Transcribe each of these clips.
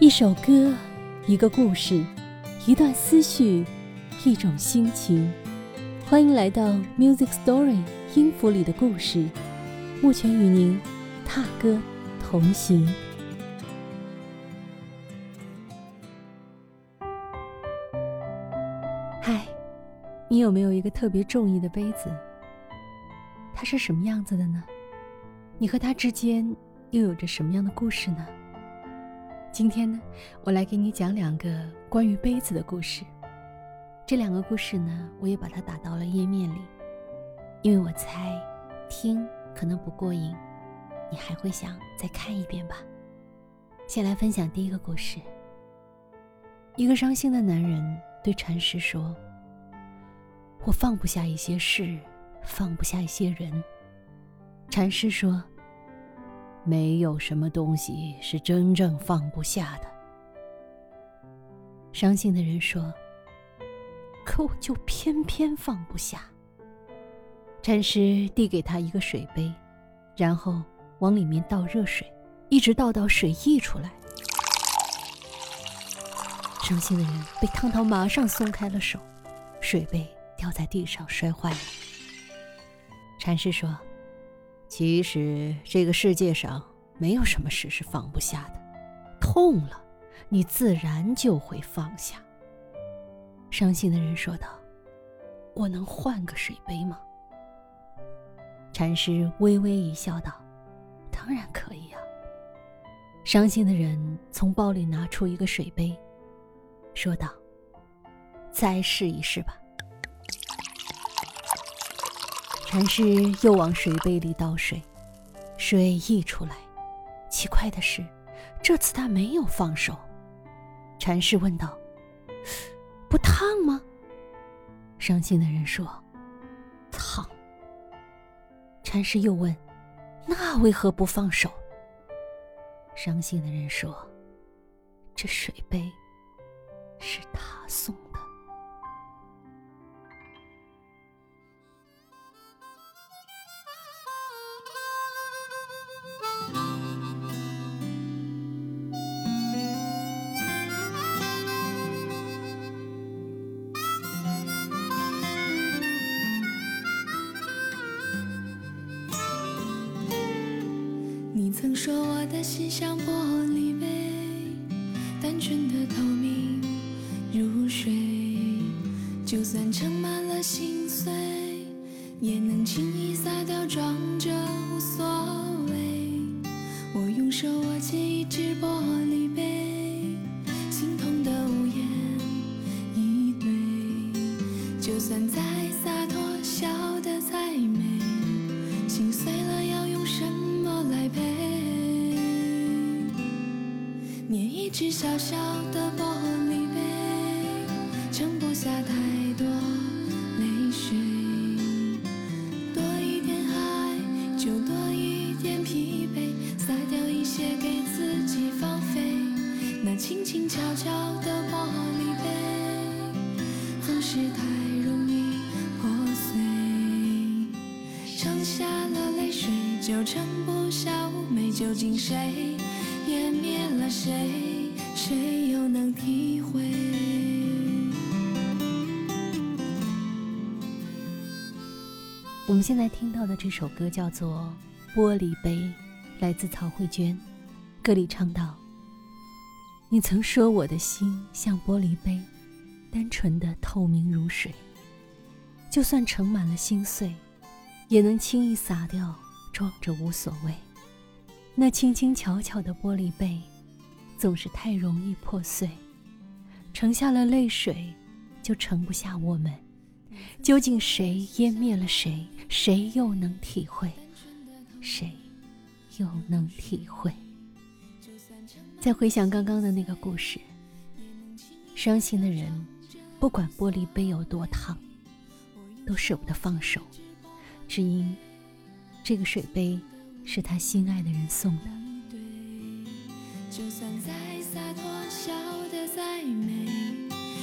一首歌，一个故事，一段思绪，一种心情。欢迎来到 Music Story 音符里的故事，目前与您踏歌同行。嗨，你有没有一个特别中意的杯子？它是什么样子的呢？你和它之间又有着什么样的故事呢？今天呢，我来给你讲两个关于杯子的故事。这两个故事呢，我也把它打到了页面里，因为我猜听可能不过瘾，你还会想再看一遍吧。先来分享第一个故事。一个伤心的男人对禅师说：“我放不下一些事，放不下一些人。”禅师说。没有什么东西是真正放不下的。伤心的人说：“可我就偏偏放不下。”禅师递给他一个水杯，然后往里面倒热水，一直倒到水溢出来。伤心的人被烫到，马上松开了手，水杯掉在地上摔坏了。禅师说。其实这个世界上没有什么事是放不下的，痛了，你自然就会放下。伤心的人说道：“我能换个水杯吗？”禅师微微一笑，道：“当然可以啊。”伤心的人从包里拿出一个水杯，说道：“再试一试吧。”禅师又往水杯里倒水，水溢出来。奇怪的是，这次他没有放手。禅师问道：“不烫吗？”伤心的人说：“烫。”禅师又问：“那为何不放手？”伤心的人说：“这水杯是他送。”曾说我的心像玻璃杯，单纯的透明如水，就算盛满了心碎，也能轻易洒掉，装着无所谓。我用手握紧一只玻璃杯，心痛的无言以对，就算再只小小的玻璃杯，盛不下太多泪水。多一点爱，就多一点疲惫，洒掉一些给自己放飞。那轻轻悄悄的玻璃杯，总是太容易破碎。盛下了泪水，就盛不下妩媚。究竟谁湮灭了谁？谁又能体会？我们现在听到的这首歌叫做《玻璃杯》，来自曹慧娟。歌里唱道：“你曾说我的心像玻璃杯，单纯的透明如水，就算盛满了心碎，也能轻易洒掉，装着无所谓。那轻轻巧巧的玻璃杯。”总是太容易破碎，盛下了泪水，就盛不下我们。究竟谁湮灭了谁？谁又能体会？谁又能体会？再回想刚刚的那个故事，伤心的人，不管玻璃杯有多烫，都舍不得放手，只因这个水杯是他心爱的人送的。就算再洒脱，笑得再美，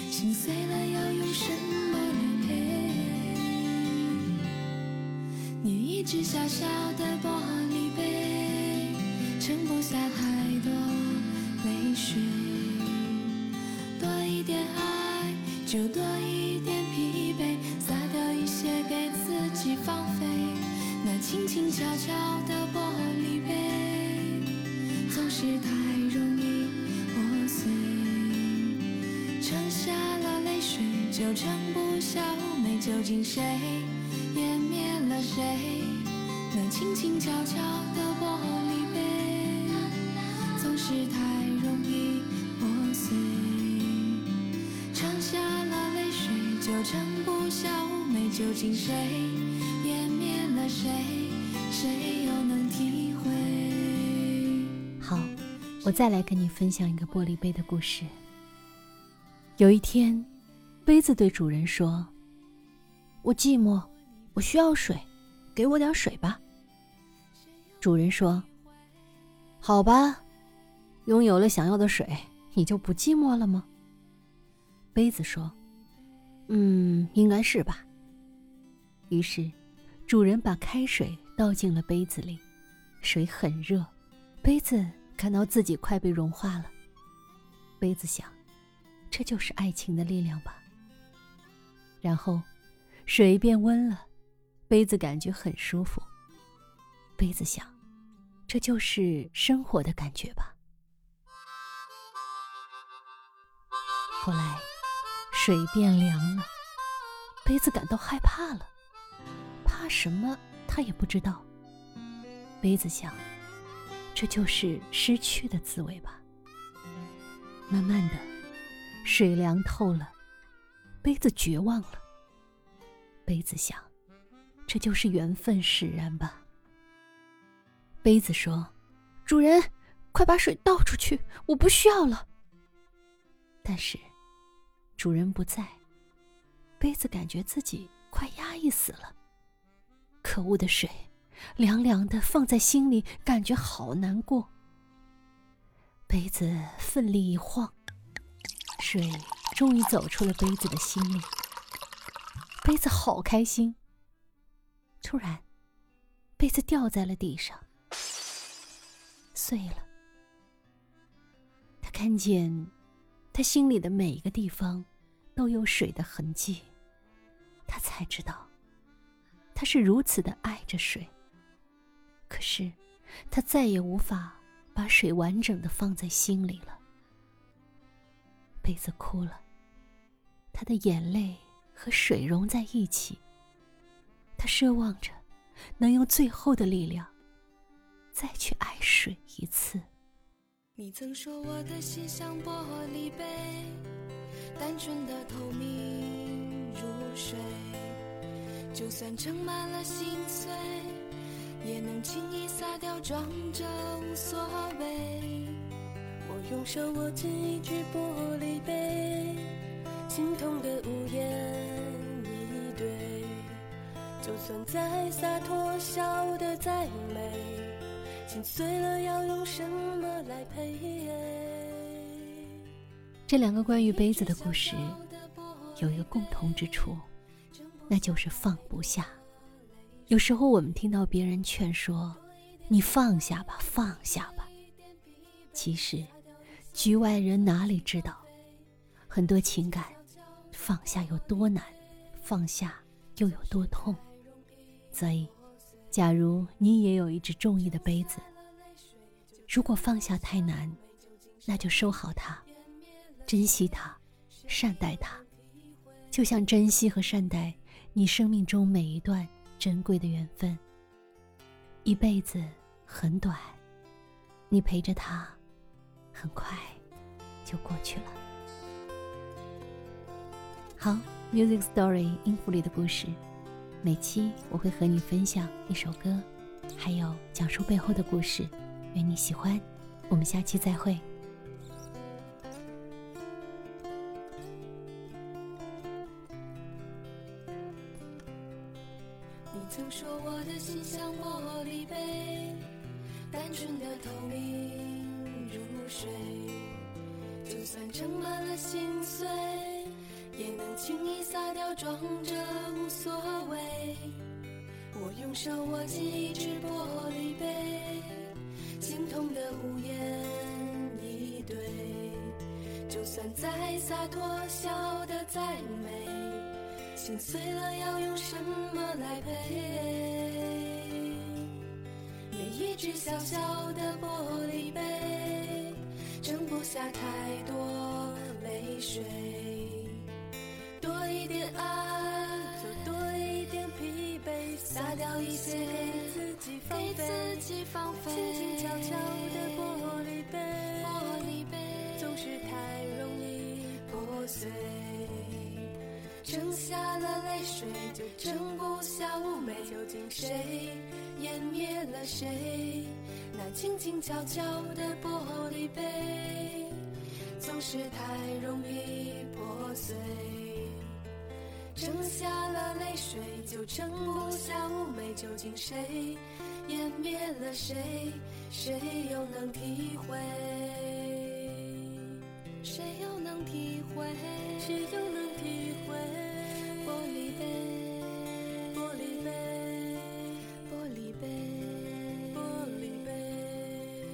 心碎了要用什么来赔？你一只小小的玻璃杯，盛不下太多泪水。多一点爱，就多一点疲惫，撒掉一些给自己放飞。那轻轻悄悄的玻璃。水，就盛不下妩媚。究竟谁湮灭了谁？那轻轻悄悄的玻璃杯，总是太容易破碎。盛下了泪水，就盛不下妩媚。究竟谁湮灭了谁？谁又能体会？好，我再来跟你分享一个玻璃杯的故事。有一天，杯子对主人说：“我寂寞，我需要水，给我点水吧。”主人说：“好吧，拥有了想要的水，你就不寂寞了吗？”杯子说：“嗯，应该是吧。”于是，主人把开水倒进了杯子里，水很热，杯子感到自己快被融化了。杯子想。这就是爱情的力量吧。然后，水变温了，杯子感觉很舒服。杯子想，这就是生活的感觉吧。后来，水变凉了，杯子感到害怕了。怕什么？他也不知道。杯子想，这就是失去的滋味吧。慢慢的。水凉透了，杯子绝望了。杯子想，这就是缘分使然吧。杯子说：“主人，快把水倒出去，我不需要了。”但是，主人不在，杯子感觉自己快压抑死了。可恶的水，凉凉的放在心里，感觉好难过。杯子奋力一晃。水终于走出了杯子的心里，杯子好开心。突然，杯子掉在了地上，碎了。他看见，他心里的每一个地方都有水的痕迹，他才知道，他是如此的爱着水。可是，他再也无法把水完整的放在心里了。杯子哭了，他的眼泪和水融在一起。他奢望着能用最后的力量再去爱水一次。你曾说我的心像玻璃杯，单纯的透明如水，就算盛满了心碎，也能轻易洒掉，装着无所谓。我用手握紧一句不就算再洒脱，笑得再美，心碎了要用什么来赔？这两个关于杯子的故事，有一个共同之处，那就是放不下。有时候我们听到别人劝说：“你放下吧，放下吧。”其实。局外人哪里知道，很多情感放下有多难，放下又有多痛。所以，假如你也有一只中意的杯子，如果放下太难，那就收好它，珍惜它，善待它，就像珍惜和善待你生命中每一段珍贵的缘分。一辈子很短，你陪着它。很快就过去了。好，Music Story 音符里的故事，每期我会和你分享一首歌，还有讲述背后的故事，愿你喜欢。我们下期再会。你曾说我的心像玻璃杯，单纯的透明。如水，就算盛满了心碎，也能轻易洒掉，装着无所谓。我用手握紧一只玻璃杯，心痛的无言以对。就算。再洒脱，笑得再美，心碎了要用什么来赔？每一只小小的玻璃杯，盛不下太多泪水。多一点爱，就多一点疲惫，洒掉一些，给自己放飞。自己放飞。轻轻悄悄的玻璃杯，玻璃杯总是太容易破碎。盛下了泪水，就盛不下妩媚。究竟谁湮灭了谁？那静静悄悄的玻璃杯，总是太容易水，就盛不下妩媚。究竟谁湮灭了谁？谁又能体会？谁又能体会？谁又能体会？玻璃杯，玻璃杯，玻璃杯，玻璃杯，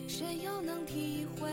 谁又能体会？